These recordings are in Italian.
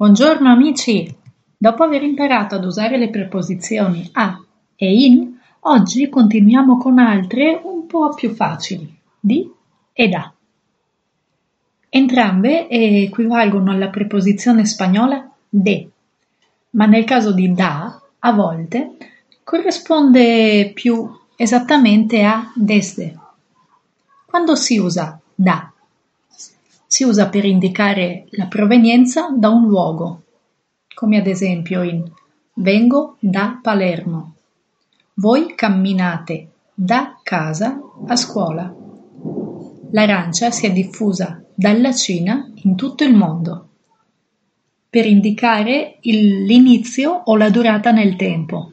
Buongiorno amici! Dopo aver imparato ad usare le preposizioni a e in, oggi continuiamo con altre un po' più facili, di e da. Entrambe equivalgono alla preposizione spagnola de, ma nel caso di da, a volte, corrisponde più esattamente a desde. Quando si usa da si usa per indicare la provenienza da un luogo, come ad esempio in vengo da Palermo. Voi camminate da casa a scuola. L'arancia si è diffusa dalla Cina in tutto il mondo per indicare l'inizio o la durata nel tempo.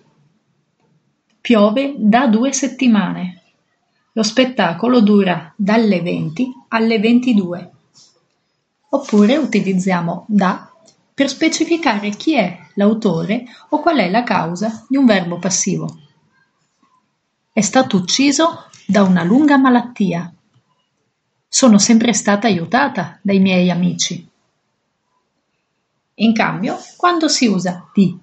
Piove da due settimane. Lo spettacolo dura dalle 20 alle 22. Oppure utilizziamo da per specificare chi è l'autore o qual è la causa di un verbo passivo. È stato ucciso da una lunga malattia. Sono sempre stata aiutata dai miei amici. In cambio, quando si usa di?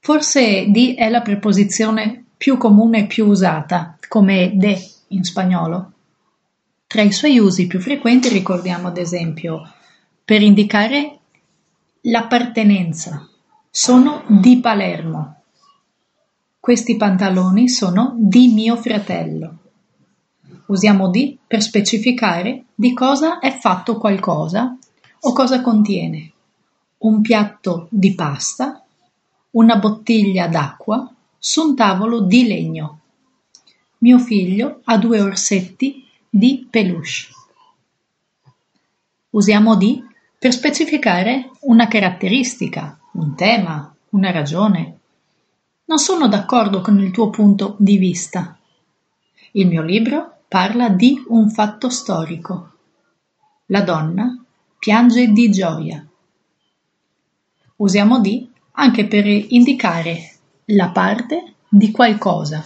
Forse di è la preposizione più comune e più usata, come de in spagnolo. Tra i suoi usi più frequenti ricordiamo ad esempio per indicare l'appartenenza. Sono di Palermo. Questi pantaloni sono di mio fratello. Usiamo di per specificare di cosa è fatto qualcosa o cosa contiene. Un piatto di pasta, una bottiglia d'acqua su un tavolo di legno. Mio figlio ha due orsetti di peluche. Usiamo di per specificare una caratteristica, un tema, una ragione. Non sono d'accordo con il tuo punto di vista. Il mio libro parla di un fatto storico. La donna piange di gioia. Usiamo di anche per indicare la parte di qualcosa.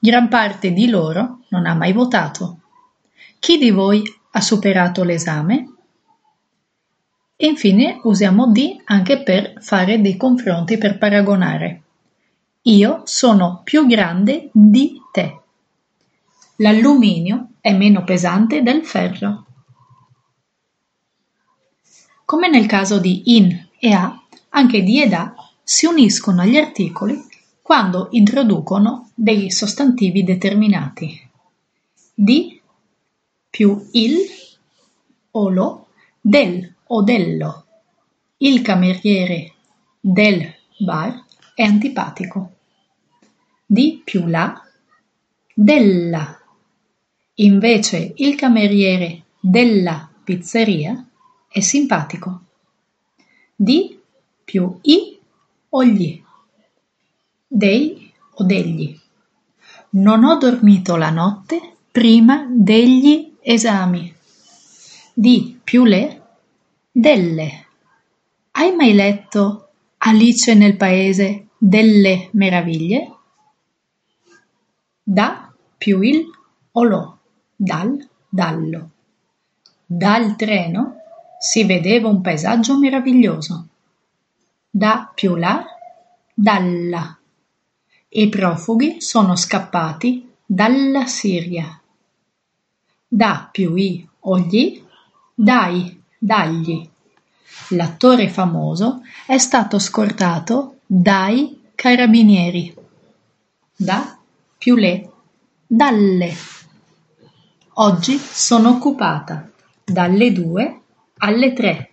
Gran parte di loro non ha mai votato. Chi di voi ha superato l'esame? E infine usiamo di anche per fare dei confronti, per paragonare. Io sono più grande di te. L'alluminio è meno pesante del ferro. Come nel caso di in e a, anche di ed a si uniscono agli articoli quando introducono dei sostantivi determinati. Di più il o lo, del o dello. Il cameriere del bar è antipatico. Di più la, della. Invece il cameriere della pizzeria è simpatico. Di più i o gli dei o degli. Non ho dormito la notte prima degli esami. Di più le delle. Hai mai letto Alice nel paese delle meraviglie? Da più il o lo, dal, dallo. Dal treno si vedeva un paesaggio meraviglioso. Da più là, dalla. I profughi sono scappati dalla Siria. Da più i o gli, dai, dagli. L'attore famoso è stato scortato dai carabinieri. Da più le, dalle. Oggi sono occupata dalle due alle tre.